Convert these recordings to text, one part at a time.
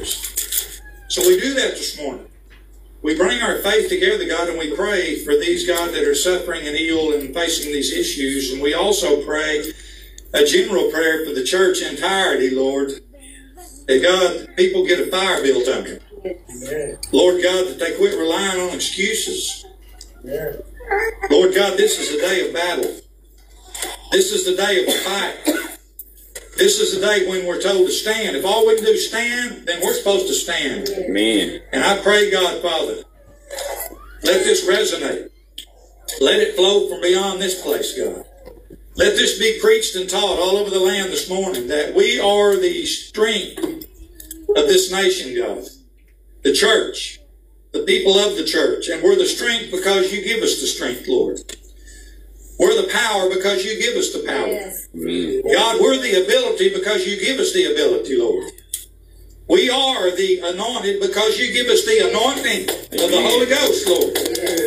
adversaries. So we do that this morning. We bring our faith together, God, and we pray for these, God, that are suffering and ill and facing these issues. And we also pray a general prayer for the church entirety, Lord. That God, people get a fire built under them. Lord God, that they quit relying on excuses. Lord God, this is a day of battle. This is the day of the fight. This is the day when we're told to stand. If all we can do is stand, then we're supposed to stand. Amen. And I pray, God, Father, let this resonate. Let it flow from beyond this place, God. Let this be preached and taught all over the land this morning that we are the strength of this nation, God. The church, the people of the church. And we're the strength because you give us the strength, Lord. We're the power because you give us the power. Yes. God, we're the ability because you give us the ability, Lord. We are the anointed because you give us the anointing of the Holy Ghost, Lord.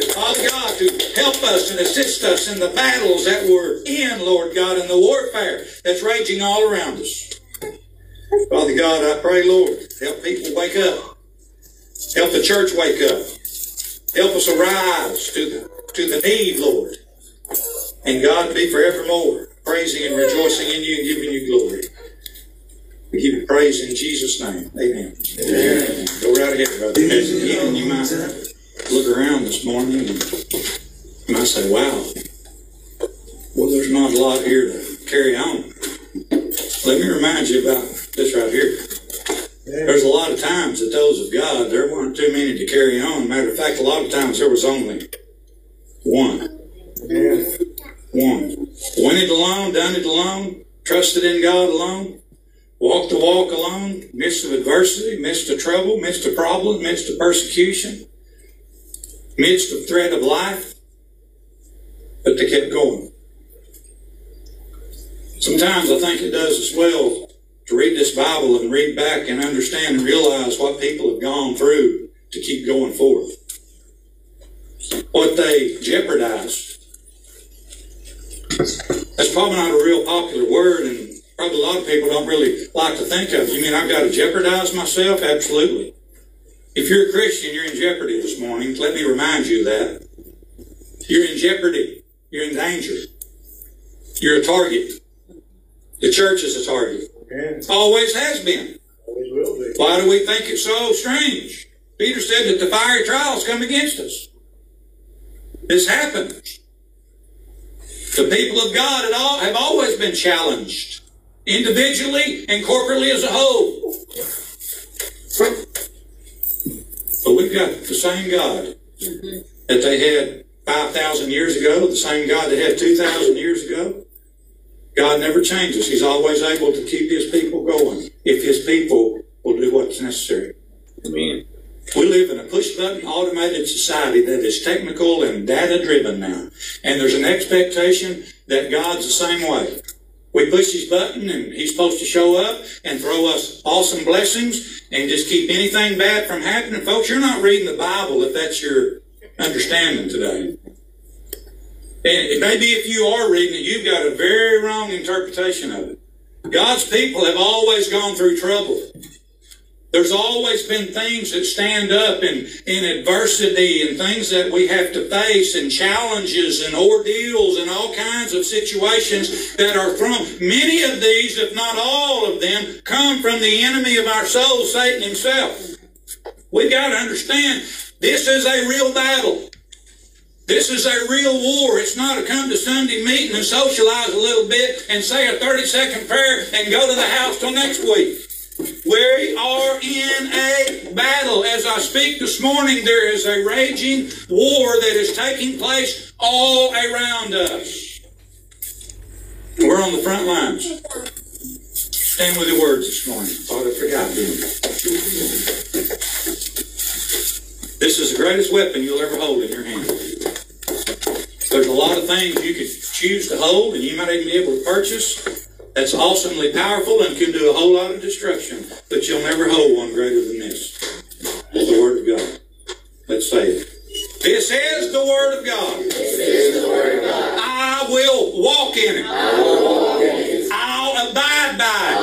Father God, to help us and assist us in the battles that we're in, Lord God, and the warfare that's raging all around us. Father God, I pray, Lord, help people wake up. Help the church wake up. Help us arise to the, to the need, Lord. And God be forevermore praising and rejoicing in you and giving you glory. We give you praise in Jesus' name. Amen. Amen. Go right ahead, brother. Even you might look around this morning and you might say, wow, well, there's not a lot here to carry on. Let me remind you about this right here. There's a lot of times that those of God, there weren't too many to carry on. Matter of fact, a lot of times there was only one. One. Went it alone, done it alone, trusted in God alone, walked the walk alone, midst of adversity, midst of trouble, midst of problem, midst of persecution, midst of threat of life. But they kept going. Sometimes I think it does as well to read this Bible and read back and understand and realize what people have gone through to keep going forth. What they jeopardized. That's probably not a real popular word, and probably a lot of people don't really like to think of. it. You mean I've got to jeopardize myself? Absolutely. If you're a Christian, you're in jeopardy this morning. Let me remind you that. You're in jeopardy. You're in danger. You're a target. The church is a target. Always has been. Always will be. Why do we think it's so strange? Peter said that the fiery trials come against us. This happens. The people of God have always been challenged, individually and corporately as a whole. But we've got the same God that they had 5,000 years ago, the same God that had 2,000 years ago. God never changes. He's always able to keep his people going if his people will do what's necessary. Amen. We live in a push button automated society that is technical and data driven now. And there's an expectation that God's the same way. We push his button and he's supposed to show up and throw us awesome blessings and just keep anything bad from happening. Folks, you're not reading the Bible if that's your understanding today. And maybe if you are reading it, you've got a very wrong interpretation of it. God's people have always gone through trouble. There's always been things that stand up in, in adversity and things that we have to face and challenges and ordeals and all kinds of situations that are thrown. Many of these, if not all of them, come from the enemy of our soul, Satan himself. We've got to understand this is a real battle. This is a real war. It's not a come to Sunday meeting and socialize a little bit and say a 30 second prayer and go to the house till next week. We are in a battle. As I speak this morning, there is a raging war that is taking place all around us. We're on the front lines. Stand with the words this morning. I forgot, didn't This is the greatest weapon you'll ever hold in your hand. There's a lot of things you could choose to hold, and you might even be able to purchase that's awesomely powerful and can do a whole lot of destruction, but you'll never hold one greater than this. It's the Word of God. Let's say it. This is the Word of God. This is the Word of God. I will walk in it. I will walk in it. I'll abide by it.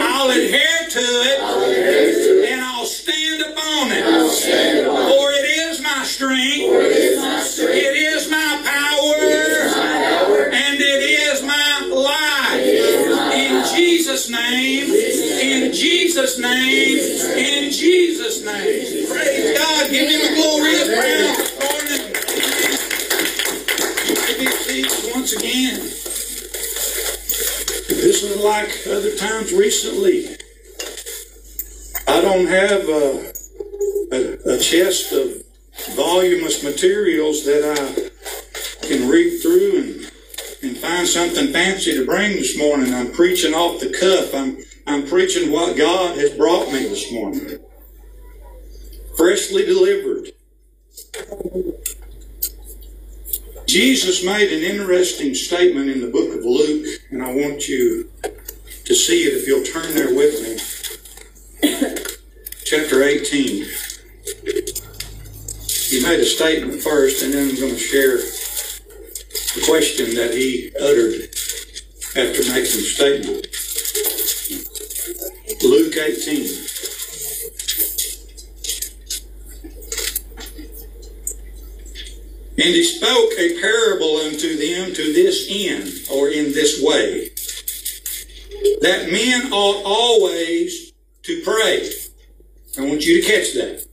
I'll, I'll adhere to it. I'll adhere to it. And I'll stand upon it. I'll stand upon it. For it is my strength. For it is my strength. Jesus' name, in Jesus' name, in Jesus' name. Praise God. Give him a glorious praise this morning. Once again. This is like other times recently. I don't have a, a, a chest of voluminous materials that I can read through and, something fancy to bring this morning. I'm preaching off the cuff. I'm, I'm preaching what God has brought me this morning. Freshly delivered. Jesus made an interesting statement in the book of Luke, and I want you to see it if you'll turn there with me. Chapter 18. He made a statement first, and then I'm going to share question that he uttered after making the statement. Luke 18. And he spoke a parable unto them to this end, or in this way, that men ought always to pray. I want you to catch that.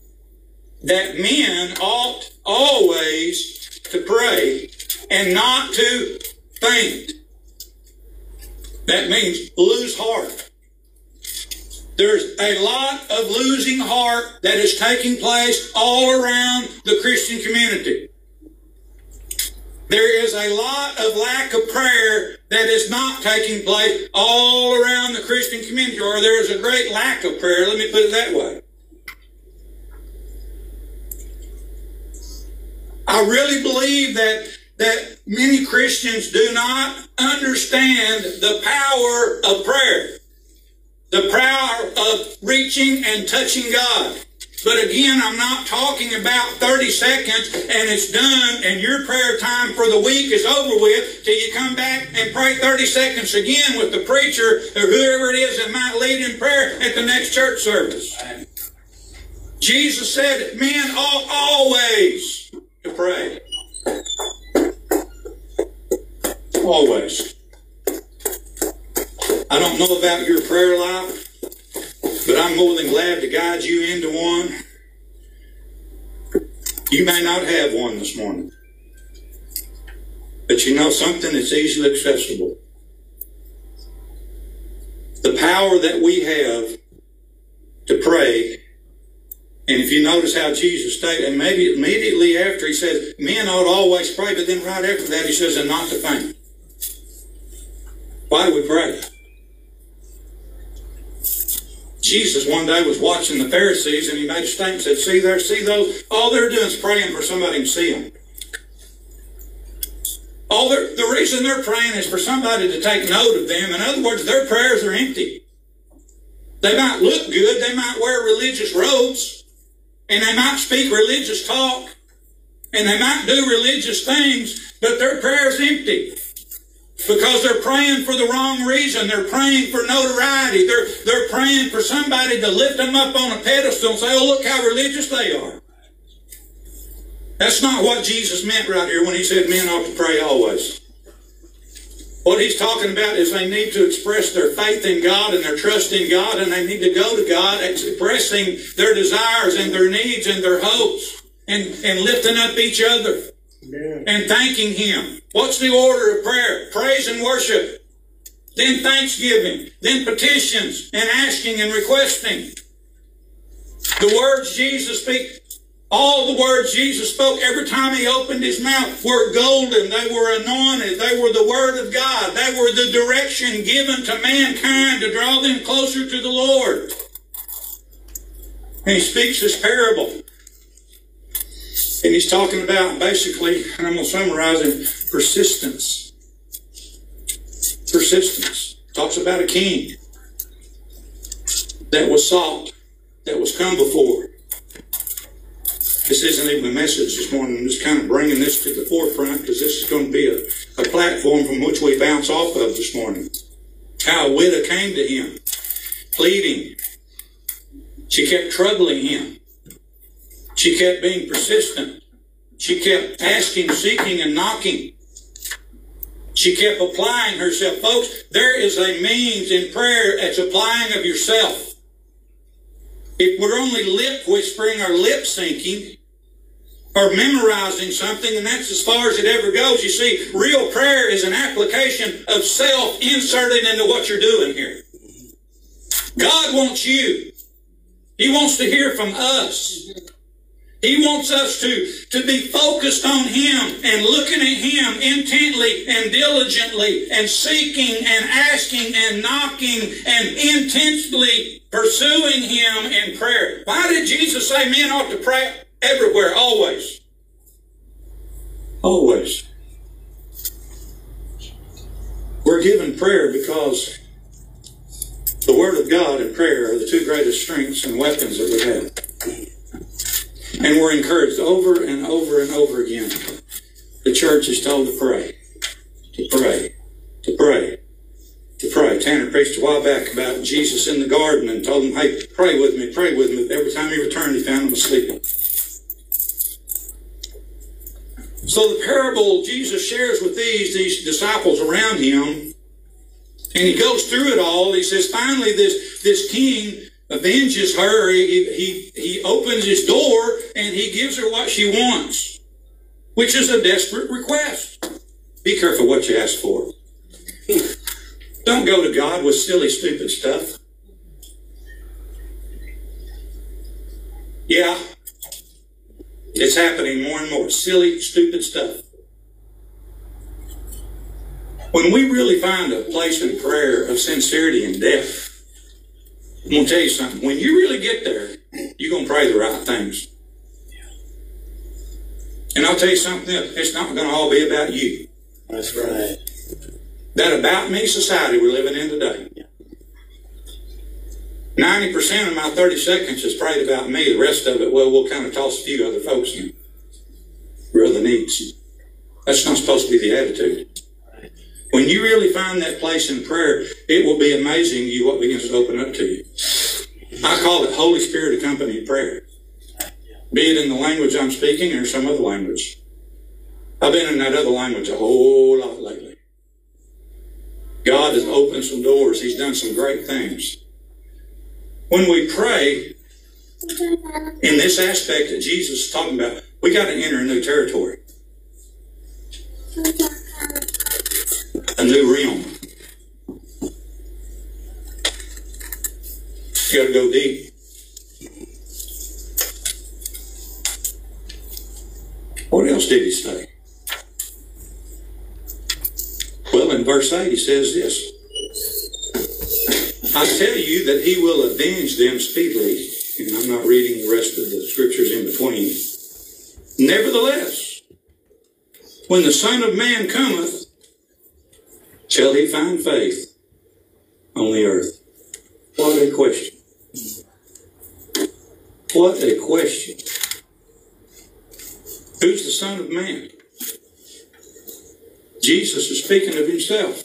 That men ought always to pray and not to faint. That means lose heart. There's a lot of losing heart that is taking place all around the Christian community. There is a lot of lack of prayer that is not taking place all around the Christian community, or there is a great lack of prayer. Let me put it that way. I really believe that that many Christians do not understand the power of prayer, the power of reaching and touching God. But again, I'm not talking about 30 seconds and it's done and your prayer time for the week is over with till you come back and pray 30 seconds again with the preacher or whoever it is that might lead in prayer at the next church service. Jesus said men ought always to pray. Always. I don't know about your prayer life. But I'm more than glad to guide you into one. You may not have one this morning. But you know something that's easily accessible. The power that we have to pray. And if you notice how Jesus stated, and maybe immediately after he says, men ought always pray, but then right after that he says, and not to faint. Why do we pray? Jesus one day was watching the Pharisees and he made a statement, said, see there, see those, all they're doing is praying for somebody to see them. All the reason they're praying is for somebody to take note of them. In other words, their prayers are empty. They might look good, they might wear religious robes, and they might speak religious talk, and they might do religious things, but their prayer's empty because they're praying for the wrong reason. They're praying for notoriety. They're, they're praying for somebody to lift them up on a pedestal and say, oh, look how religious they are. That's not what Jesus meant right here when he said men ought to pray always. What he's talking about is they need to express their faith in God and their trust in God, and they need to go to God expressing their desires and their needs and their hopes and, and lifting up each other and thanking Him. What's the order of prayer? Praise and worship. Then thanksgiving. Then petitions and asking and requesting. The words Jesus speak, all the words Jesus spoke every time he opened his mouth were golden. They were anointed. They were the word of God. They were the direction given to mankind to draw them closer to the Lord. And he speaks this parable. And he's talking about basically, and I'm going to summarize it, persistence. Persistence. Talks about a king that was sought, that was come before. This isn't even a message this morning. I'm just kind of bringing this to the forefront because this is going to be a, a platform from which we bounce off of this morning. How a widow came to him, pleading. She kept troubling him. She kept being persistent. She kept asking, seeking, and knocking. She kept applying herself. Folks, there is a means in prayer It's applying of yourself. If we're only lip whispering or lip syncing or memorizing something, and that's as far as it ever goes, you see, real prayer is an application of self inserted into what you're doing here. God wants you. He wants to hear from us. He wants us to, to be focused on Him and looking at Him intently and diligently and seeking and asking and knocking and intensely pursuing Him in prayer. Why did Jesus say men ought to pray everywhere, always? Always. We're given prayer because the Word of God and prayer are the two greatest strengths and weapons that we have. And we're encouraged over and over and over again. The church is told to pray, to pray, to pray, to pray. Tanner preached a while back about Jesus in the garden and told him, hey, pray with me, pray with me. Every time he returned, he found him asleep. So the parable Jesus shares with these, these disciples around him, and he goes through it all. He says, finally, this, this king avenges her. He, he, he opens his door and he gives her what she wants, which is a desperate request. Be careful what you ask for. Don't go to God with silly, stupid stuff. Yeah, it's happening more and more. Silly, stupid stuff. When we really find a place in prayer of sincerity and depth, I'm going to tell you something. When you really get there, you're going to pray the right things. And I'll tell you something else. It's not going to all be about you. That's right. That about me society we're living in today. 90% of my 30 seconds is prayed about me. The rest of it, well, we'll kind of toss a few other folks in. For other needs. That's not supposed to be the attitude. When you really find that place in prayer, it will be amazing you what begins to open up to you. I call it Holy Spirit accompanied prayer. Be it in the language I'm speaking or some other language. I've been in that other language a whole lot lately. God has opened some doors. He's done some great things. When we pray, in this aspect that Jesus is talking about, we got to enter a new territory a new realm. You got to go deep. What else did he say? Well, in verse 8, he says this I tell you that he will avenge them speedily, and I'm not reading the rest of the scriptures in between. Nevertheless, when the Son of Man cometh, Shall he find faith on the earth? What a question. What a question. Who's the Son of Man? Jesus is speaking of himself.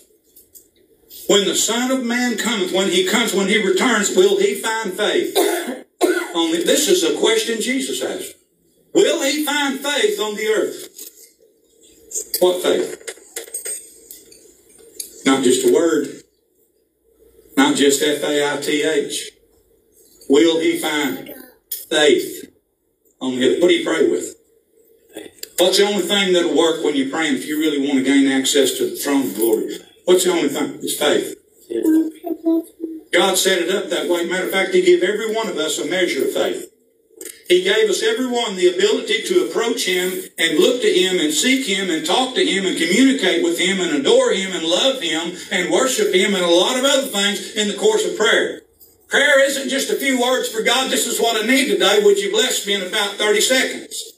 When the Son of Man cometh, when he comes, when he returns, will he find faith? Only this is a question Jesus asked. Will he find faith on the earth? What faith? Not just a word. Not just F-A-I-T-H. Will he find faith on him? What do you pray with? What's the only thing that'll work when you're praying if you really want to gain access to the throne of glory? What's the only thing? It's faith. God set it up that way. Matter of fact, He gave every one of us a measure of faith. He gave us everyone the ability to approach Him and look to Him and seek Him and talk to Him and communicate with Him and adore Him and love Him and worship Him and a lot of other things in the course of prayer. Prayer isn't just a few words for God. This is what I need today. Would you bless me in about 30 seconds?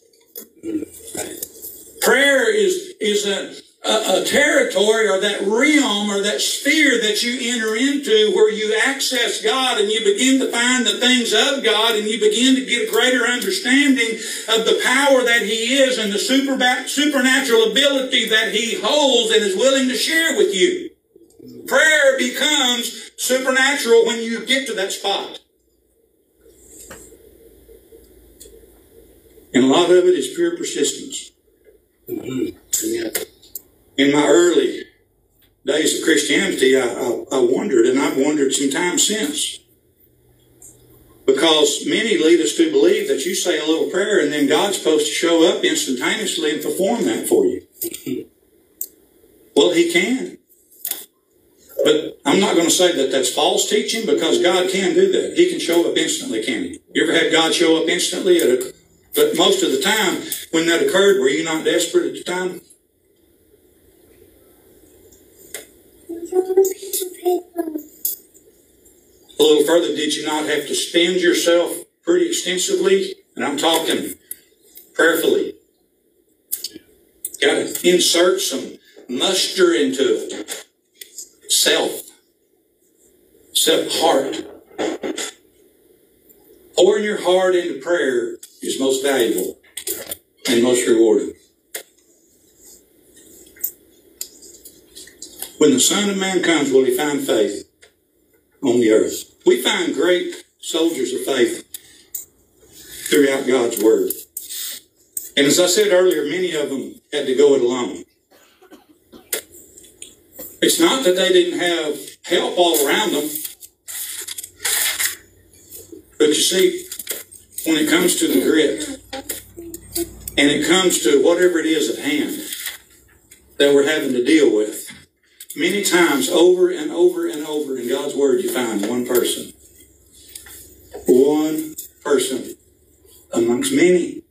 Prayer is, is a, a, a, territory or that realm or that sphere that you enter into where you access God and you begin to find the things of God and you begin to get a greater understanding of the power that He is and the super, supernatural ability that He holds and is willing to share with you. Prayer becomes supernatural when you get to that spot. And a lot of it is pure persistence. Mm-hmm. Yeah in my early days of Christianity, I, I, I wondered, and I've wondered some time since. Because many lead us to believe that you say a little prayer and then God's supposed to show up instantaneously and perform that for you. Well, He can. But I'm not going to say that that's false teaching because God can do that. He can show up instantly, can He? You ever had God show up instantly? A, but most of the time, when that occurred, were you not desperate at the time? A little further, did you not have to spend yourself pretty extensively? And I'm talking prayerfully. Got to insert some muster into it. Self. Self heart. Pouring your heart into prayer is most valuable and most rewarding. When the Son of Man comes, will he find faith on the earth? We find great soldiers of faith throughout God's Word. And as I said earlier, many of them had to go it alone. It's not that they didn't have help all around them. But you see, when it comes to the grit, and it comes to whatever it is at hand that we're having to deal with, many times over and over and over in God's Word, you find one person. One person amongst many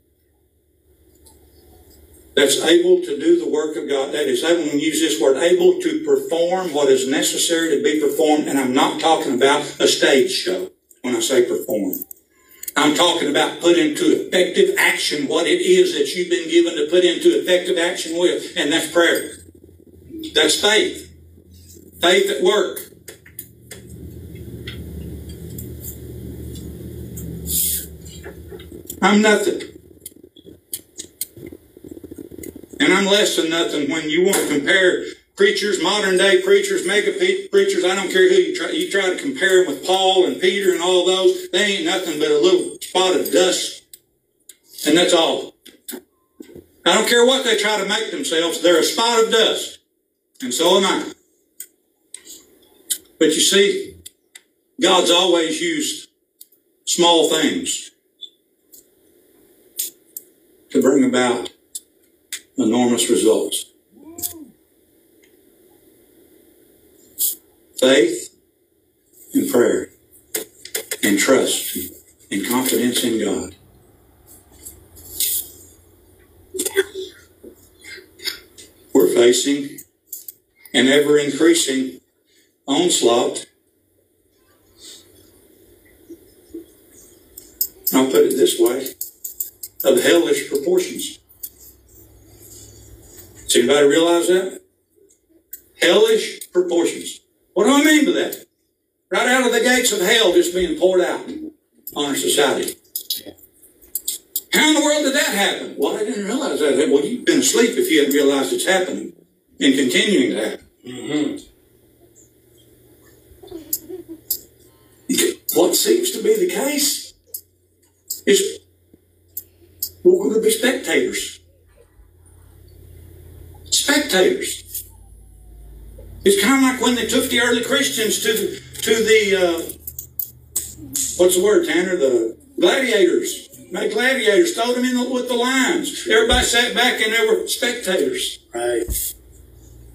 that's able to do the work of God, that is able to use this word, able to perform what is necessary to be performed. And I'm not talking about a stage show when I say perform. I'm talking about put into effective action what it is that you've been given to put into effective action with, and that's prayer. That's faith. Faith at work. I'm nothing. And I'm less than nothing when you want to compare preachers, modern day preachers, mega preachers, I don't care who you try, you try to compare them with Paul and Peter and all those, they ain't nothing but a little spot of dust. And that's all. I don't care what they try to make themselves, they're a spot of dust. And so am I. But you see, God's always used small things to bring about enormous results. Faith and prayer and trust and confidence in God. We're facing an ever increasing onslaught. I'll put it this way of hellish proportions. Does anybody realize that? Hellish proportions. What do I mean by that? Right out of the gates of hell just being poured out on our society. How in the world did that happen? Well, I didn't realize that. Well, you've been asleep if you hadn't realized it's happening and continuing to happen. Mm-hmm. What seems to be the case is we're going to be spectators. Spectators. It's kind of like when they took the early Christians to the, to the uh, what's the word, Tanner? The gladiators. Made gladiators, throw them in the, with the lions. Everybody sat back and they were spectators. Right.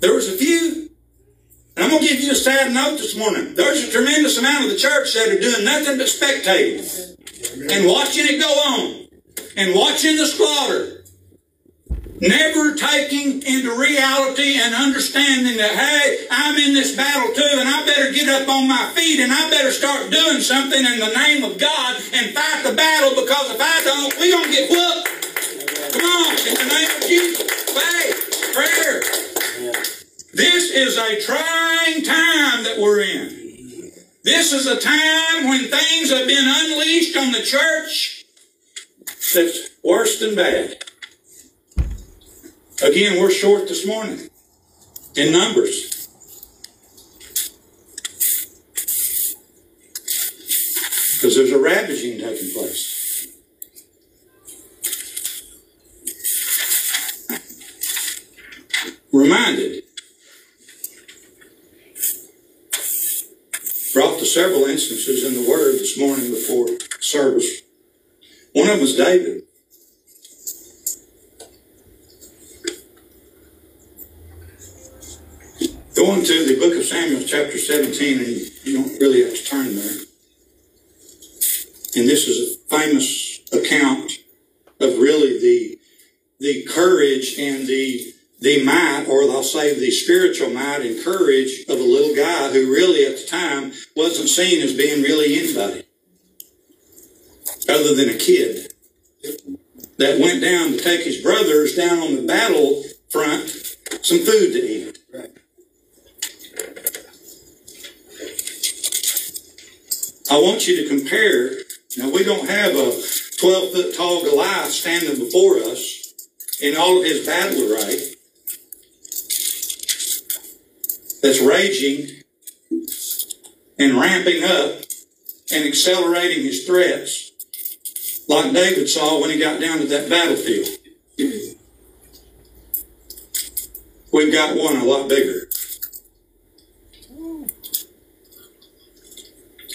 There was a few. I'm going to give you a sad note this morning. There's a tremendous amount of the church that are doing nothing but spectating and watching it go on and watching the slaughter never taking into reality and understanding that, hey, I'm in this battle too, and I better get up on my feet and I better start doing something in the name of God and fight the battle because if I don't, going to get This is a trying time that we're in. This is a time when things have been unleashed on the church that's worse than bad. Again, we're short this morning in numbers. Because there's a ravaging taking place. Reminded brought to several instances in the Word this morning before service. One of them was David. Going to the book of Samuel, chapter 17, and you don't really have to turn there. And this is a famous account of really the, the courage and the, the might, or I'll say the spiritual might and courage of a little guy who really at the time wasn't seen as being really anybody other than a kid that went down to take his brothers down on the battle front some food to eat. I want you to compare. Now, we don't have a 12 foot tall Goliath standing before us in all of his battle array that's raging and ramping up and accelerating his threats like David saw when he got down to that battlefield. We've got one a lot bigger.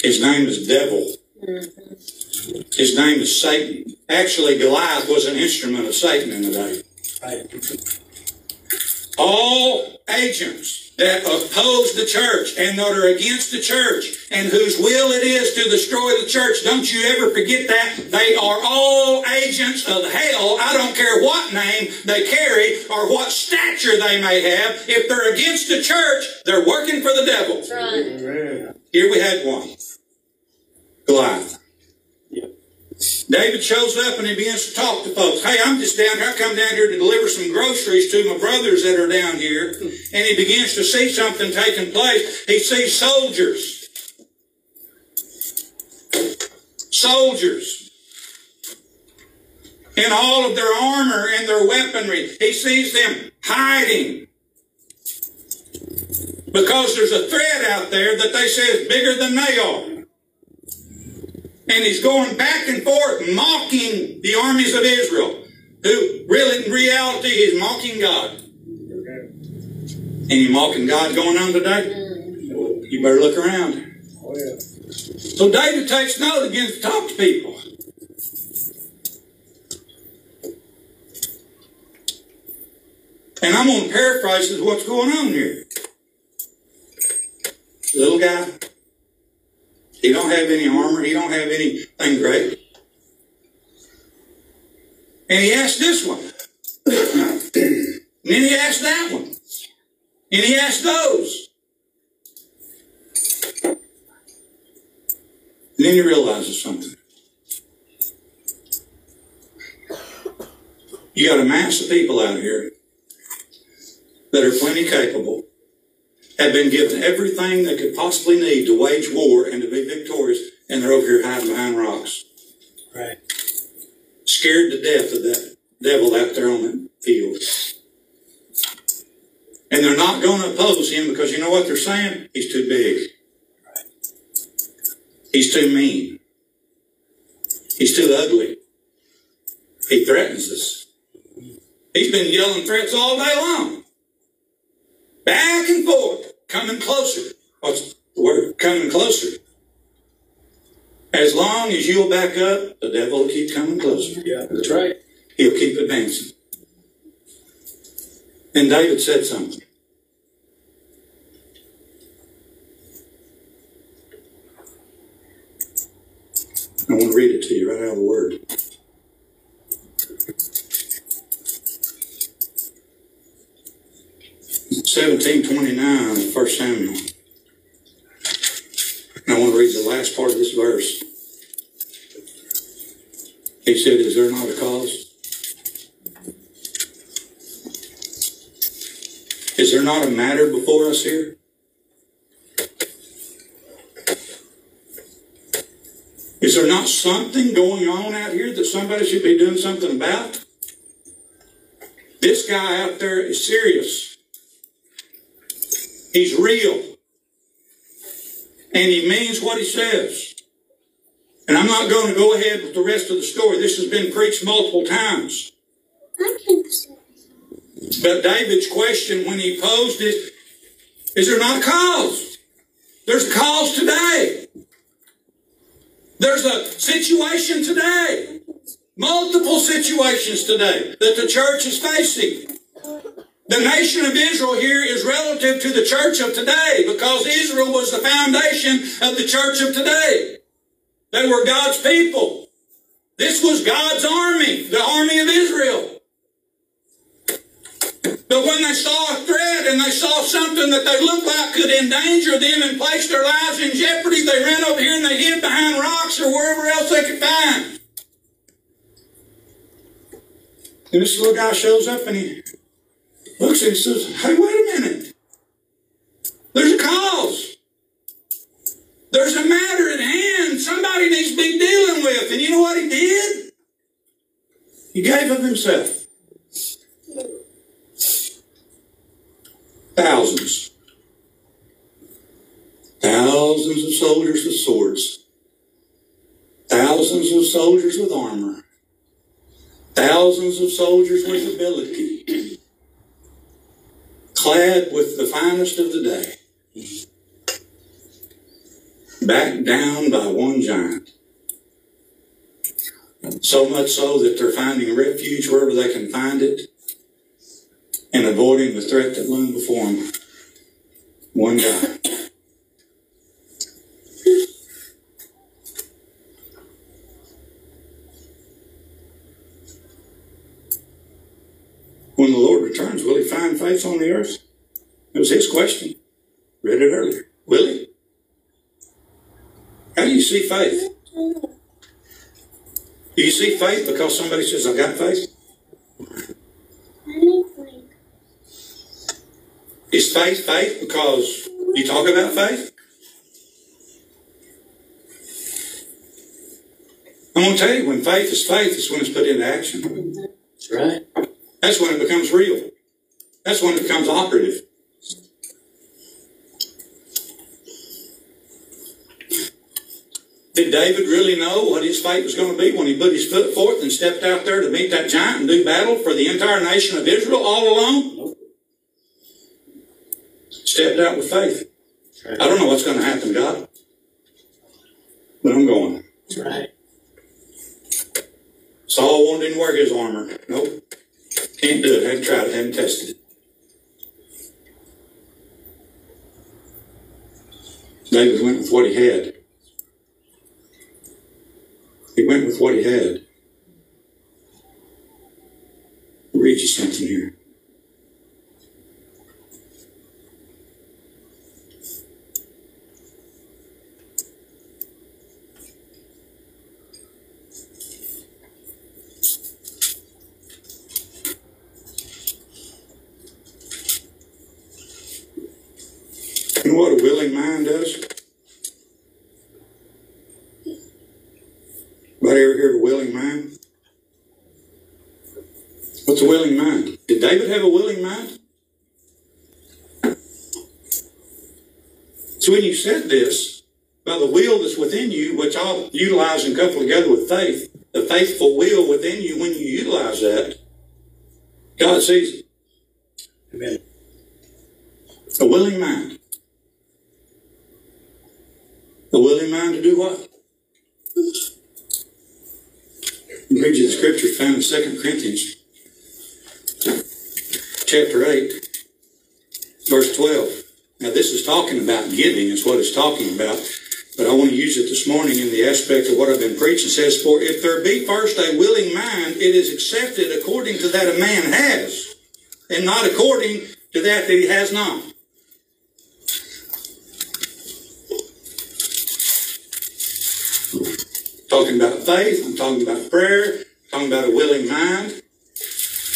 His name is Devil. His name is Satan. Actually, Goliath was an instrument of Satan in the day. All agents that oppose the church and that are against the church and whose will it is to destroy the church, don't you ever forget that. They are all agents of hell. I don't care what name they carry or what stature they may have. If they're against the church, they're working for the devil. Right. Here we had one. Goliath. David shows up and he begins to talk to folks. Hey, I'm just down here. I come down here to deliver some groceries to my brothers that are down here. And he begins to see something taking place. He sees soldiers. Soldiers. In all of their armor and their weaponry. He sees them hiding. Because there's a threat out there that they say is bigger than they are. And he's going back and forth mocking the armies of Israel, who really in reality is mocking God. Any mocking God going on today? Mm. You better look around. Oh, so David takes note again to talk to people. And I'm going to paraphrase what's going on here. Little guy, he don't have any armor. He don't have anything great. And he asked this one. and then he asked that one. And he asked those. And then he realizes something. You got a mass of people out here that are plenty capable have been given everything they could possibly need to wage war and to be victorious, and they're over here hiding behind rocks. Right. Scared to death of that devil out there on the field. And they're not going to oppose him because you know what they're saying? He's too big. He's too mean. He's too ugly. He threatens us. He's been yelling threats all day long. Back and forth, coming closer. Oh, What's the word? Coming closer. As long as you'll back up, the devil will keep coming closer. Yeah, that's right. He'll keep advancing. And David said something. I want to read it to you right out of the Word. 1729, 1 Samuel. I want to read the last part of this verse. He said, Is there not a cause? Is there not a matter before us here? Is there not something going on out here that somebody should be doing something about? This guy out there is serious. He's real. And he means what he says. And I'm not going to go ahead with the rest of the story. This has been preached multiple times. But David's question when he posed it, is there not a cause? There's a cause today. There's a situation today, multiple situations today that the church is facing. The nation of Israel here is relative to the church of today because Israel was the foundation of the church of today. They were God's people. This was God's army, the army of Israel. But when they saw a threat and they saw something that they looked like could endanger them and place their lives in jeopardy, they ran over here and they hid behind rocks or wherever else they could find. And this little guy shows up and he looks and says, Hey, wait a minute. There's a cause. There's a matter at hand somebody needs to be dealing with. And you know what he did? He gave of himself. Thousands. Thousands of soldiers with swords. Thousands of soldiers with armor. Thousands of soldiers with ability. Clad with the finest of the day. Backed down by one giant. So much so that they're finding refuge wherever they can find it and avoiding the threat that loomed before them. One guy. When the Lord returns, will he find faith on the earth? It was his question. Read it earlier. Will he? How do you see faith? Do you see faith because somebody says, I got faith? Is faith faith because you talk about faith? I'm going to tell you, when faith is faith, it's when it's put into action. Right. That's when it becomes real. That's when it becomes operative. Did David really know what his fate was going to be when he put his foot forth and stepped out there to meet that giant and do battle for the entire nation of Israel all alone? Stepped out with faith. I don't know what's going to happen, God, but I'm going. Right. Saul wanted to wear his armor. Nope. Can't do it. Haven't tried it. Haven't tested it. David went with what he had. He went with what he had. I'll read you something here. You know what a willing mind does? Anybody ever hear of a willing mind? What's a willing mind? Did David have a willing mind? So when you said this, by the will that's within you, which I'll utilize and couple together with faith, the faithful will within you, when you utilize that, God sees it. Amen. A willing mind. A willing mind to do what? I'll read you the scripture found in 2 Corinthians chapter 8, verse 12. Now this is talking about giving, is what it's talking about. But I want to use it this morning in the aspect of what I've been preaching. It says, For if there be first a willing mind, it is accepted according to that a man has, and not according to that that he has not. Talking about faith, I'm talking about prayer, I'm talking about a willing mind.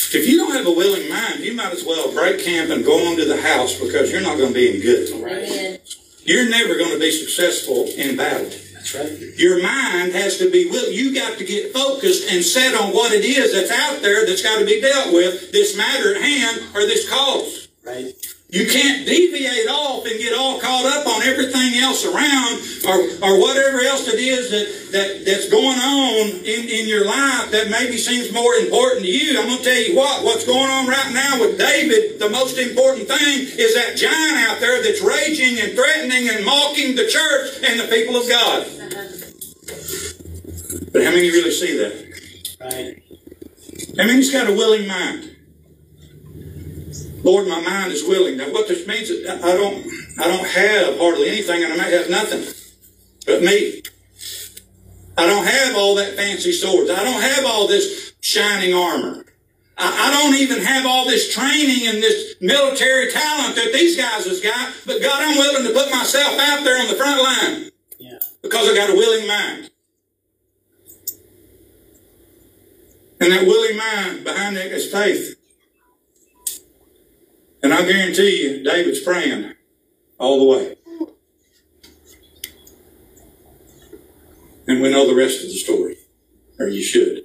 If you don't have a willing mind, you might as well break camp and go on to the house because you're not going to be any good. Right. You're never going to be successful in battle. That's right. Your mind has to be will. You got to get focused and set on what it is that's out there that's got to be dealt with. This matter at hand or this cause. Right. You can't deviate off and get all caught up on everything else around or, or whatever else it is that, that, that's going on in, in your life that maybe seems more important to you. I'm going to tell you what, what's going on right now with David, the most important thing is that giant out there that's raging and threatening and mocking the church and the people of God. But how many really see that? Right. How many's got a willing mind? Lord, my mind is willing. Now, what this means is I don't, I don't have hardly anything, and I might have nothing but me. I don't have all that fancy swords. I don't have all this shining armor. I, I don't even have all this training and this military talent that these guys has got. But God, I'm willing to put myself out there on the front line Yeah. because I got a willing mind. And that willing mind behind it is faith. And I guarantee you, David's praying all the way. And we know the rest of the story, or you should.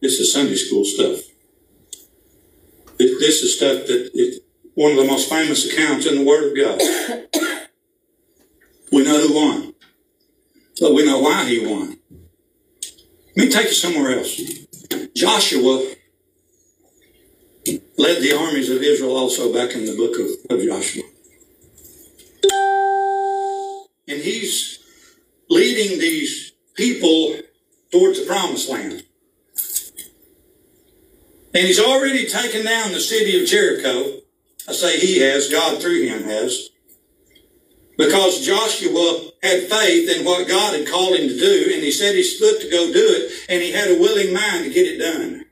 This is Sunday school stuff. This is stuff that it, one of the most famous accounts in the Word of God. We know who won, but we know why he won. Let me take you somewhere else. Joshua led the armies of Israel also back in the book of, of Joshua. And he's leading these people towards the promised land. And he's already taken down the city of Jericho. I say he has, God through him has. Because Joshua had faith in what God had called him to do, and he said he stood to go do it, and he had a willing mind to get it done.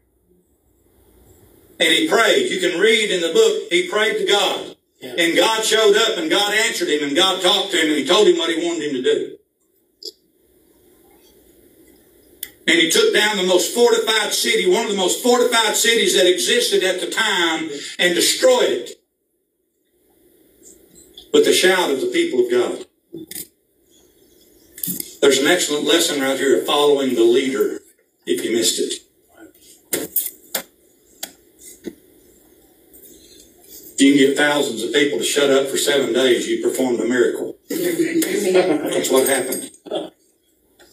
And he prayed. You can read in the book, he prayed to God. Yeah. And God showed up, and God answered him, and God talked to him, and he told him what he wanted him to do. And he took down the most fortified city, one of the most fortified cities that existed at the time, and destroyed it with the shout of the people of God. There's an excellent lesson right here of following the leader if you missed it. You can get thousands of people to shut up for seven days, you performed a miracle. That's what happened.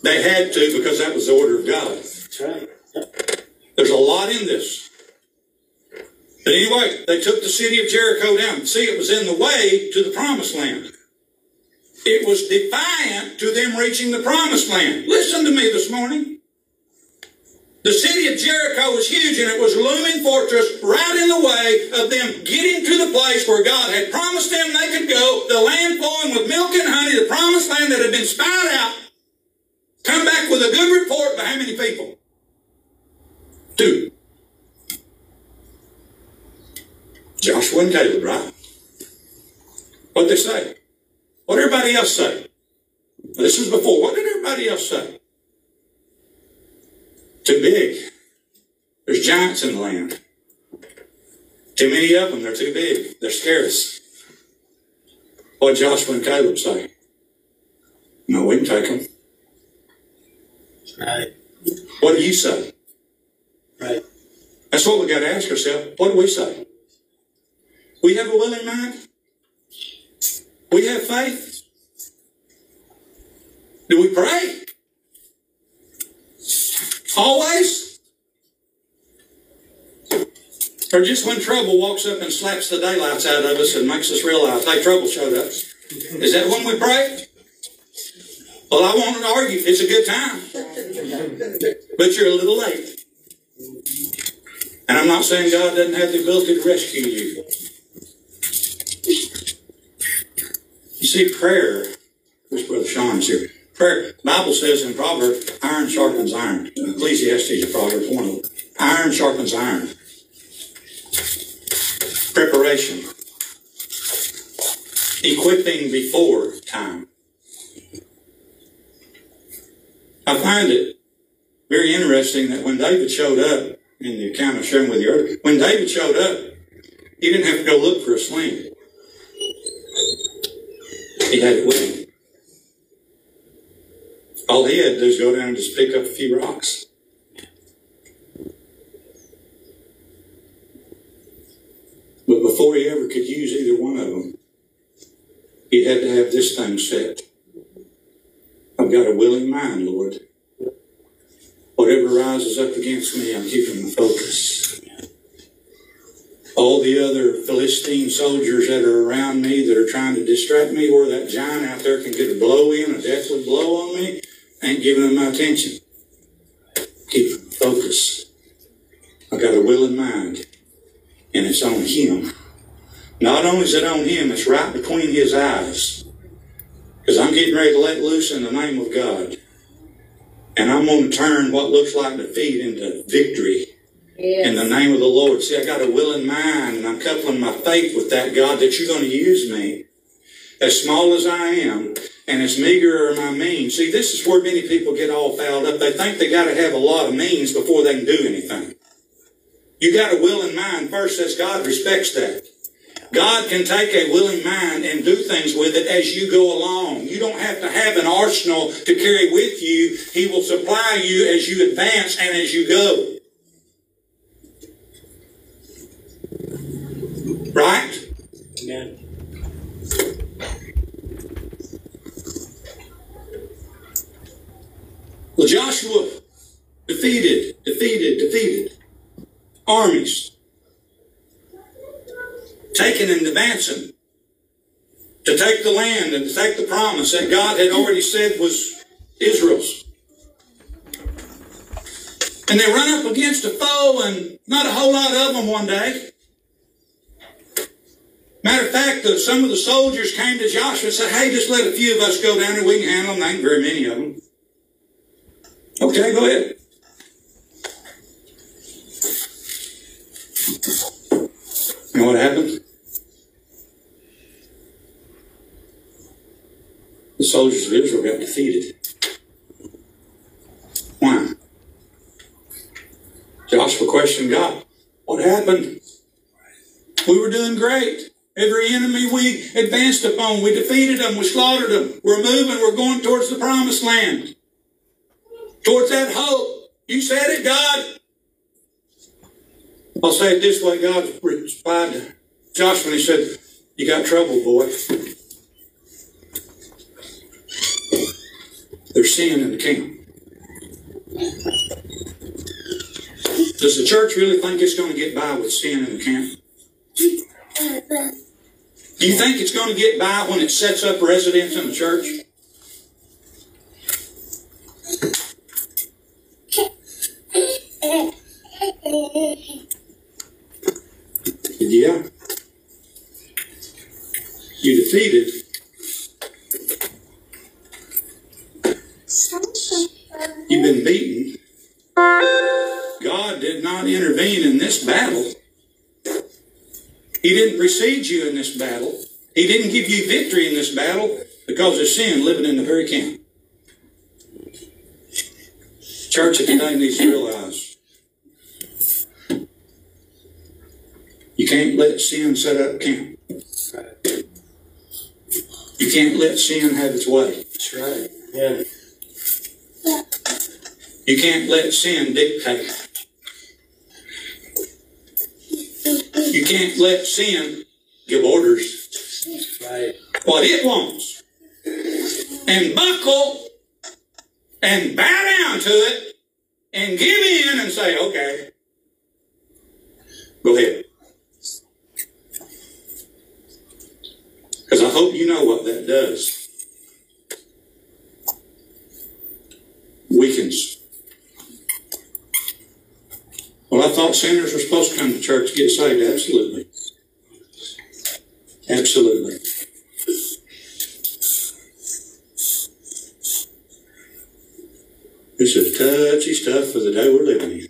They had to because that was the order of God. That's right. There's a lot in this. But anyway, they took the city of Jericho down. See, it was in the way to the promised land. It was defiant to them reaching the promised land. Listen to me this morning. The city of Jericho was huge and it was a looming fortress right in the way of them getting to the place where God had promised them they could go, the land flowing with milk and honey, the promised land that had been spied out. Come back with a good report by how many people? Two. Joshua and Caleb, right? What'd they say? What did everybody else say? This was before. What did everybody else say? Too big. There's giants in the land. Too many of them. They're too big. They're scarce. What Joshua and Caleb say? No, we can take them. Right. What do you say? Right. That's what we got to ask ourselves. What do we say? We have a willing mind. We have faith. Do we pray? Always? Or just when trouble walks up and slaps the daylights out of us and makes us realize, hey, trouble showed up. Is that when we pray? Well, I won't argue. It's a good time. But you're a little late. And I'm not saying God doesn't have the ability to rescue you. You see, prayer, this Brother Sean is here. Prayer, Bible says in Proverbs, iron sharpens iron. Ecclesiastes is Proverbs, one. Iron sharpens iron. Preparation. Equipping before time. I find it very interesting that when David showed up, in the account I'm sharing with you earlier, when David showed up, he didn't have to go look for a sling. He had it with him. All he had to do is go down and just pick up a few rocks. But before he ever could use either one of them, he had to have this thing set. I've got a willing mind, Lord. Whatever rises up against me, I'm keeping my focus. All the other Philistine soldiers that are around me that are trying to distract me, or that giant out there can get a blow in, a deathly blow on me, ain't giving them my attention. Keep focus. I got a willing mind, and it's on Him. Not only is it on Him, it's right between His eyes. Because I'm getting ready to let loose in the name of God. And I'm going to turn what looks like defeat into victory Yes. in the name of the Lord. See, I got a willing mind, and I'm coupling my faith with that, God, that you're going to use me as small as I am and as meager are my means. See, this is where many people get all fouled up. They think they got to have a lot of means before they can do anything. You got a willing mind first, says God respects that. God can take a willing mind and do things with it as you go along. You don't have to have an arsenal to carry with you. He will supply you as you advance and as you go. Right? Amen. Well, Joshua defeated, defeated, defeated armies, taking and advancing to take the land and to take the promise that God had already said was Israel's. And they run up against a foe and not a whole lot of them one day. Matter of fact, some of the soldiers came to Joshua and said, hey, just let a few of us go down there. We can handle them. There ain't very many of them. Okay, go ahead. You know what happened? The soldiers of Israel got defeated. Why? Joshua questioned God. What happened? We were doing great. Every enemy we advanced upon, we defeated them, we slaughtered them. We're moving, we're going towards the promised land towards that hope. You said it, God. I'll say it this way God replied to Joshua he said, You got trouble, boy. There's sin in the camp. Does the church really think it's going to get by with sin in the camp? Do you think it's going to get by when it sets up residence in the church? Yeah. You defeated. You've been beaten. God did not intervene in this battle. He didn't precede you in this battle. He didn't give you victory in this battle because of sin living in the very camp. Church of today needs to realize you can't let sin set up camp. You can't let sin have its way. That's right. Yeah. You can't let sin dictate. You can't let sin give orders Right. what it wants and buckle and bow down to it and give in and say, okay, go ahead. Because I hope you know what that does. Weakens. Well, I thought sinners were supposed to come to church to get saved. Absolutely. Absolutely. This is touchy stuff for the day we're living in.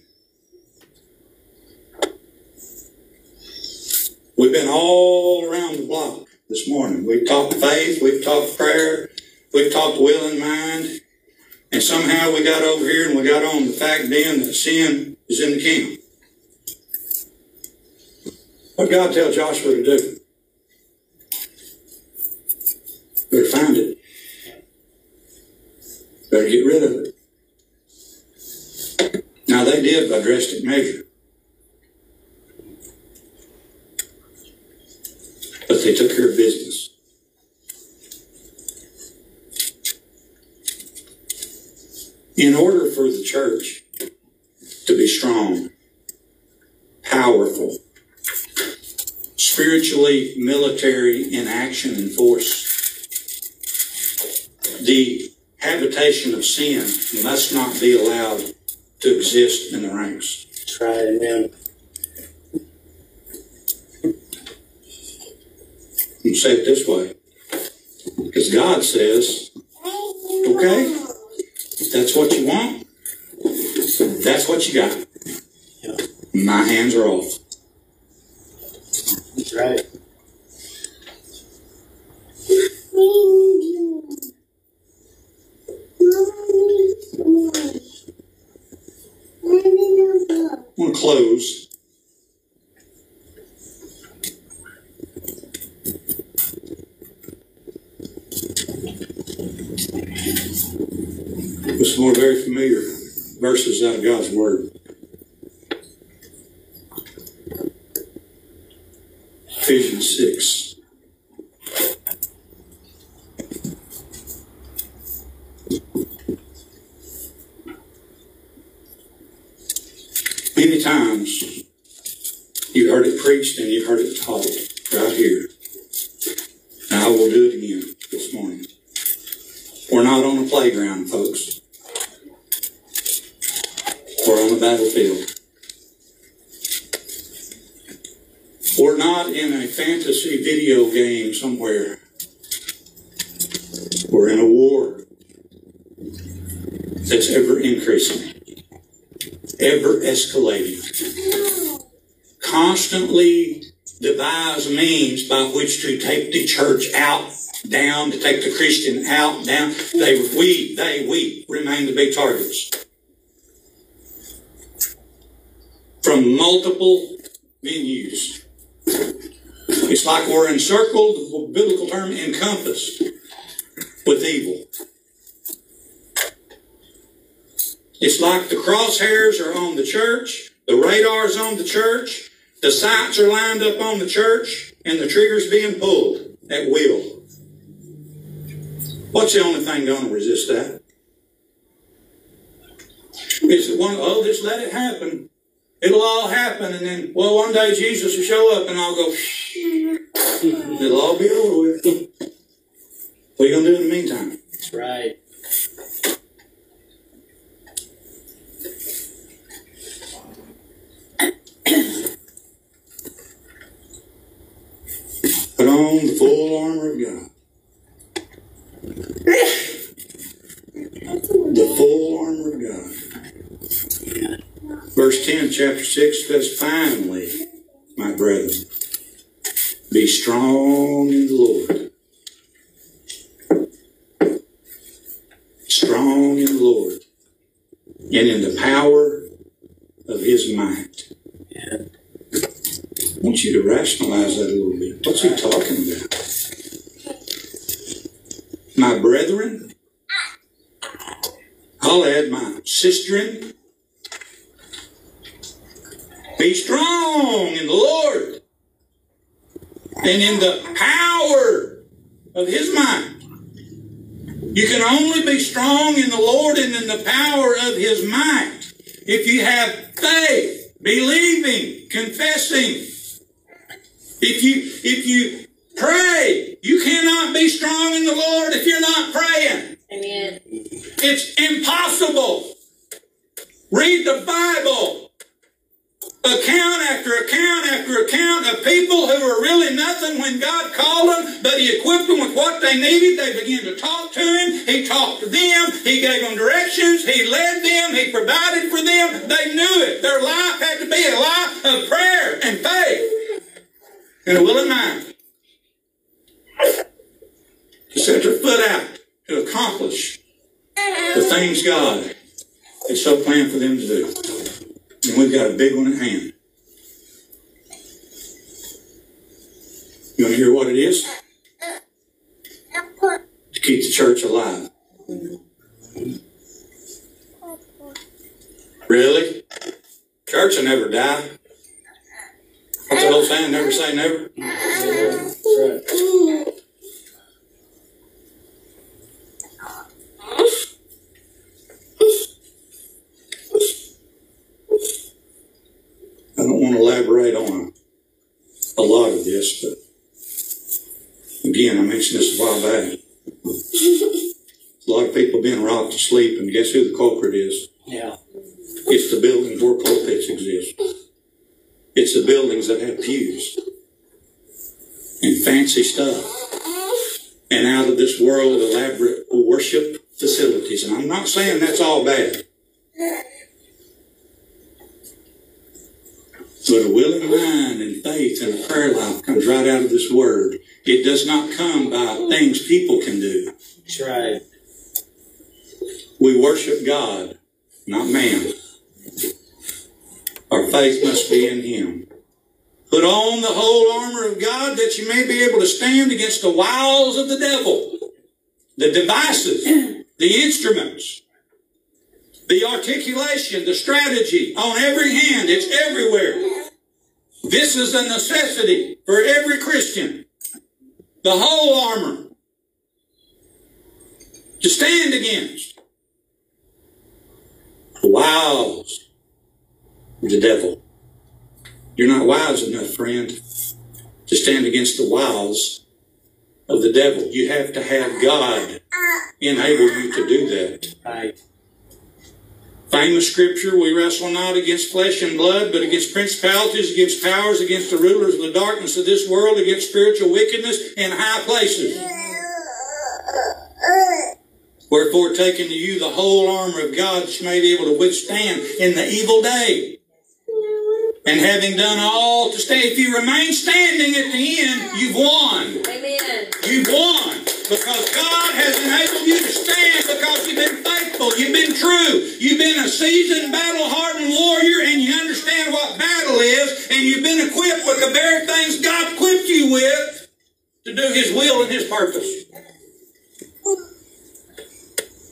We've been all around the block this morning. We've talked faith, we've talked prayer, we've talked will and mind, and somehow we got over here and we got on the fact then that sin is in the camp. What God tell Joshua to do? Better find it. Better get rid of it. Now they did by drastic measure. But they took care of business. In order for the church to be strong, powerful, spiritually military in action and force, the habitation of sin must not be allowed to exist in the ranks. That's right. Amen. You say it this way. Because God says, okay, that's what you want, that's what you got. Yeah. My hands are off. That's right. I want to close. With some more very familiar verses out of God's Word. Ephesians 6. Many times you've heard it preached and you've heard it taught right here. And I will do it again this morning. We're not on a playground, folks. We're on the battlefield. We're not in a fantasy video game somewhere. We're in a war that's ever increasing, ever escalating, constantly devise means by which to take the church out, down, to take the Christian out, down. They, we, they, we remain the big targets. From multiple venues. It's like we're encircled, the biblical term, encompassed with evil. It's like the crosshairs are on the church, the radar's on the church, the sights are lined up on the church, and the trigger's being pulled at will. What's the only thing going to resist that? Is it one, oh, just let it happen. It'll all happen, and then, well, one day Jesus will show up, and I'll go, it'll all be over with. What are you going to do in the meantime? That's right. Put on the full armor of God. The full armor of God. Verse 10, chapter 6 says, Finally, my brethren, be strong in the Lord. Strong in the Lord. And in the power of his might. Yeah. I want you to rationalize that a little bit. What's he talking about? My brethren, I'll add my sisterin. Be strong in the Lord and in the power of his might. You can only be strong in the Lord and in the power of his might if you have faith, believing, confessing. If you if you pray, you cannot be strong in the Lord if you're not praying. Amen. It's impossible. Read the Bible. Account after account after account of people who were really nothing when God called them, but He equipped them with what they needed. They began to talk to Him. He talked to them. He gave them directions. He led them. He provided for them. They knew it. Their life had to be a life of prayer and faith and a willing mind. To set their foot out to accomplish the things God had so planned for them to do. And we've got a big one at hand. You want to hear what it is? To keep the church alive. Really? Church will never die. What's the old saying? Never say never. That's right. I don't elaborate on a lot of this, but again, I mentioned this a while back. A lot of people being rocked to sleep, and guess who the culprit is? Yeah. It's the buildings where pulpits exist. It's the buildings that have pews and fancy stuff and out of this world elaborate worship facilities. And I'm not saying that's all bad. But a willing mind and faith and a prayer life comes right out of this word. It does not come by things people can do. That's right. We worship God, not man. Our faith must be in Him. Put on the whole armor of God that you may be able to stand against the wiles of the devil, the devices, the instruments, the articulation, the strategy on every hand. It's everywhere. This is a necessity for every Christian. The whole armor to stand against the wiles of the devil. You're not wise enough, friend, to stand against the wiles of the devil. You have to have God enable you to do that. Right. Famous scripture, we wrestle not against flesh and blood, but against principalities, against powers, against the rulers of the darkness of this world, against spiritual wickedness in high places. Wherefore, taking to you the whole armor of God, that you may be able to withstand in the evil day. And having done all to stay, if you remain standing at the end, you've won. Amen. You've won because God has enabled you to stand because you've been faithful, you've been true, you've been a seasoned, battle-hardened warrior, and you understand what battle is, and you've been equipped with the very things God equipped you with to do His will and His purpose.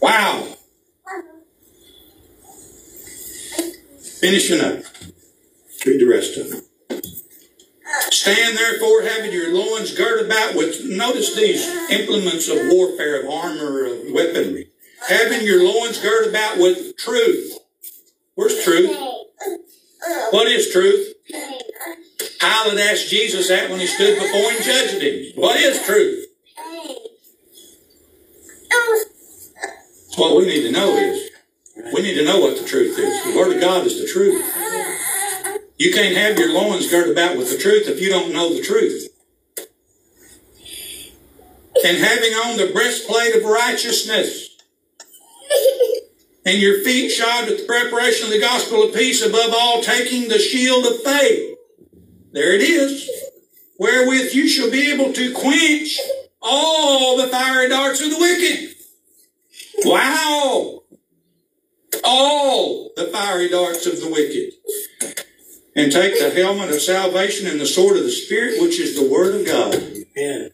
Wow. Finishing up. Read the rest of it. Stand therefore, having your loins girded about with, notice these implements of warfare, of armor, of weaponry. Having your loins girt about with truth. Where's truth? What is truth? Pilate asked Jesus that when he stood before him judged him. What is truth? What we need to know is, we need to know what the truth is. The Word of God is the truth. You can't have your loins girt about with the truth if you don't know the truth. And having on the breastplate of righteousness, and your feet shod with the preparation of the gospel of peace, above all taking the shield of faith. There it is. Wherewith you shall be able to quench all the fiery darts of the wicked. Wow! All the fiery darts of the wicked and take the helmet of salvation and the sword of the Spirit, which is the Word of God. Amen.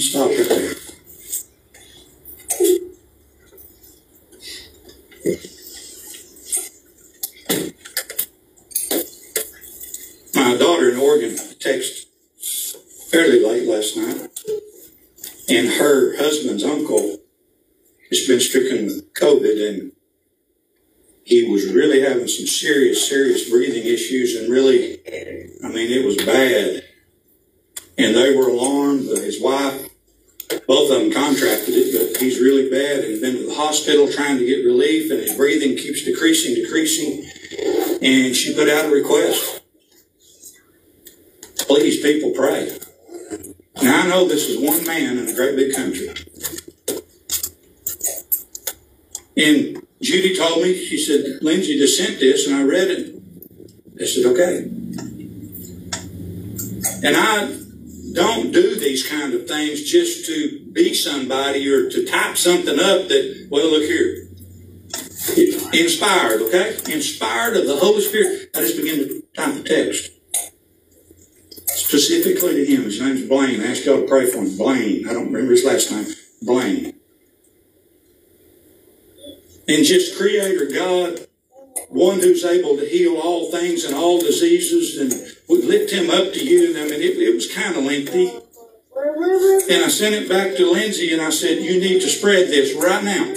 To stop right there. My daughter in Oregon texted fairly late last night, and her husband's uncle has been stricken with COVID, and he was really having some serious, serious breathing issues, and really, I mean, it was bad. And they were alarmed. His wife, both of them contracted it, but he's really bad and been to the hospital trying to get relief, and his breathing keeps decreasing, decreasing. And she put out a request. Please, people, pray. Now, I know this is one man in a great big country. And Judy told me, she said, Lindsay just sent this, and I read it. I said, okay. And I don't do these kind of things just to be somebody or to type something up that, well, look here. Inspired, okay? Inspired of the Holy Spirit. I just begin to type a text. Specifically to him. His name's Blaine. I asked y'all to pray for him. Blaine. I don't remember his last name. Blaine. And just Creator God, one who's able to heal all things and all diseases, and we lift him up to you. And I mean, it, it was kind of lengthy. And I sent it back to Lindsay and I said, You need to spread this right now.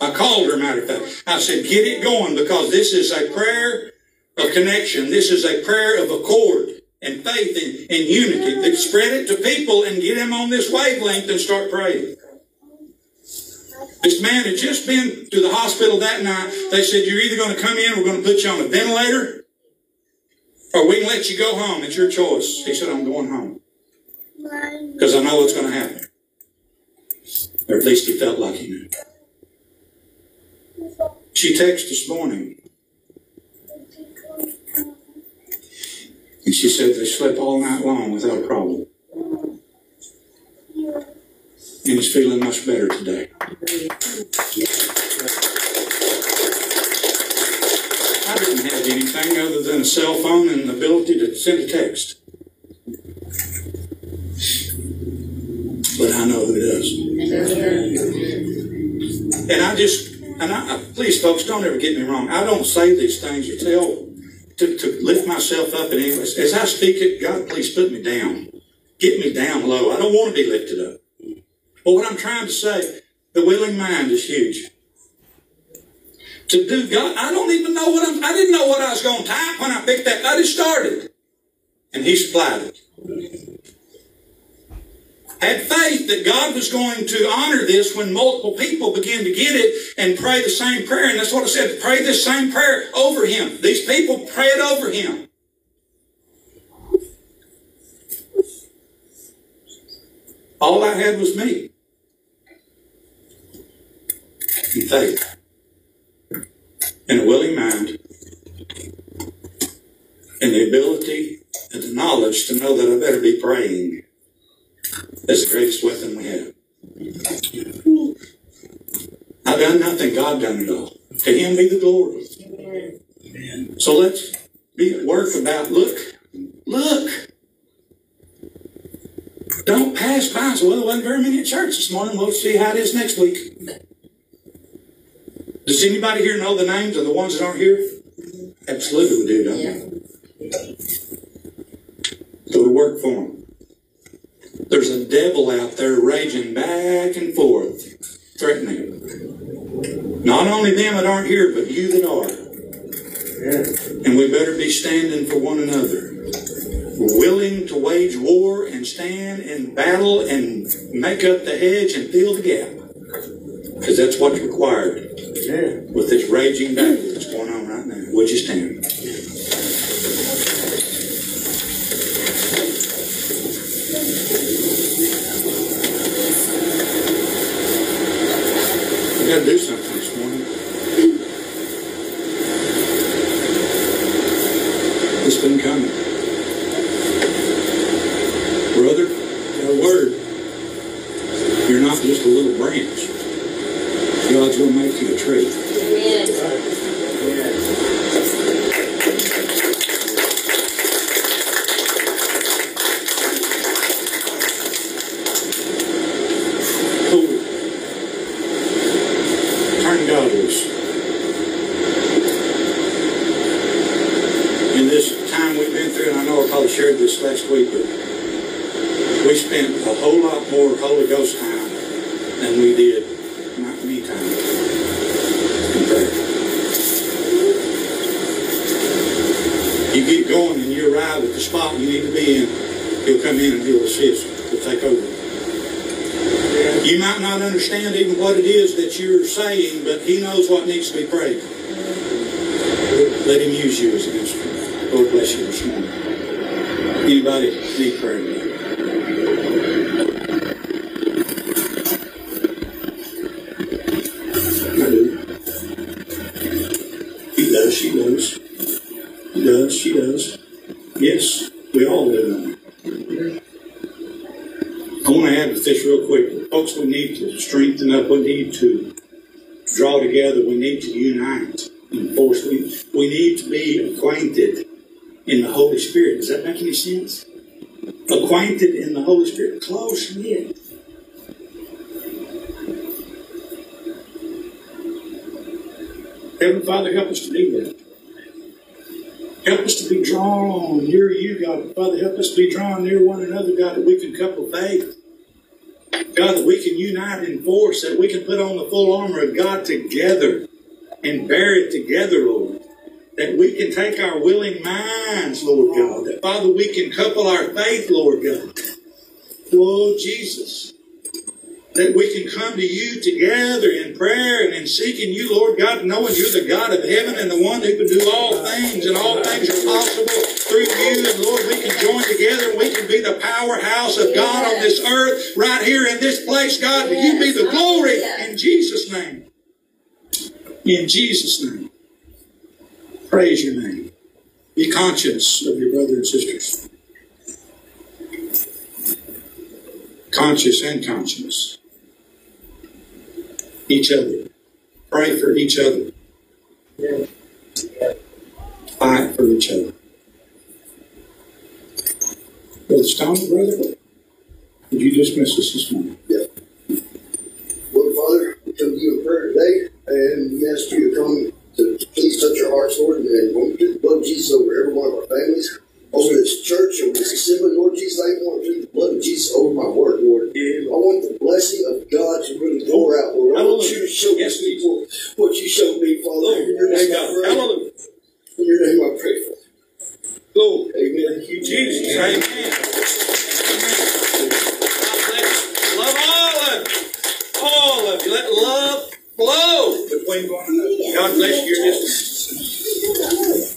I called her, matter of fact. I said, Get it going because this is a prayer of connection. This is a prayer of accord and faith and, and unity. That spread it to people and get them on this wavelength and start praying. This man had just been to the hospital that night. They said, You're either going to come in, we're going to put you on a ventilator, or we can let you go home. It's your choice. He said, I'm going home. Because I know what's going to happen. Or at least he felt like he knew. She texted this morning. And she said they slept all night long without a problem. And he's feeling much better today. Didn't have anything other than a cell phone and the ability to send a text. But I know who does. And I just, and I, please, folks, don't ever get me wrong. I don't say these things or tell to, to lift myself up in any. As I speak it, God, please put me down. Get me down low. I don't want to be lifted up. But what I'm trying to say, the willing mind is huge. To do God, I don't even know what I'm, I didn't know what I was going to type when I picked that. I just started. And He supplied it. Had faith that God was going to honor this when multiple people began to get it and pray the same prayer. And that's what I said, pray this same prayer over him. These people pray it over him. All I had was me. And faith. And a willing mind. And the ability and the knowledge to know that I better be praying. That's the greatest weapon we have. I've done nothing, God done it all. To Him be the glory. So let's be at work about look, look. Don't pass by say, well, there wasn't very many at church this morning. We'll see how it is next week. Does anybody here know the names of the ones that aren't here? Absolutely we do, don't we? Go to work for them. There's a devil out there raging back and forth, threatening. Not only them that aren't here, but you that are. And we better be standing for one another. Willing to wage war and stand in battle and make up the hedge and fill the gap. Because that's what's required with this raging battle that's going on right now. Would you stand? We got to do something this morning. It's been coming. And he'll assist. He'll take over. You might not understand even what it is that you're saying, but he knows what needs to be prayed. Let him use you as an instrument. Lord bless you this morning. Anybody need prayer today? I do. He does, she does. He does, she does. Yes, we all do. I want to add to this real quick. Folks, we need to strengthen up. We need to draw together. We need to unite and. We, we need to be acquainted in the Holy Spirit. Does that make any sense? Acquainted in the Holy Spirit. Close knit. Heavenly Father, help us to be that. Help us to be drawn near you, God. Father, help us to be drawn near one another, God, that we can couple faith. God, that we can unite in force, that we can put on the full armor of God together and bear it together, Lord. That we can take our willing minds, Lord God. That, Father, we can couple our faith, Lord God. Oh, Jesus. That we can come to you together in prayer and in seeking you, Lord God, knowing you're the God of heaven and the one who can do all things and all things are possible through you. And Lord, we can join together and we can be the powerhouse of God on this earth right here in this place. God, will you be the glory in Jesus' name. In Jesus' name. Praise your name. Be conscious of your brother and sisters. Conscious and conscious each other. Pray for each other. Fight for each other. Brother Stone, brother, would you dismiss us this morning? Yeah. Lord Father, we come to you in prayer today, and we ask you to come to please touch our hearts, Lord, and plead the blood Jesus over every one of our families, over this church, over this assembly, Lord Jesus. I want to plead the blood of Jesus over my work, Lord. I want the blessing of God to really pour out, Lord. I want you to show Yes, these people what you showed me, Father. In your name I pray. Hallelujah. In your name I pray. Go. Amen. Jesus. Amen. Love all of you. All of you. Let love flow between one another. God bless you. You're just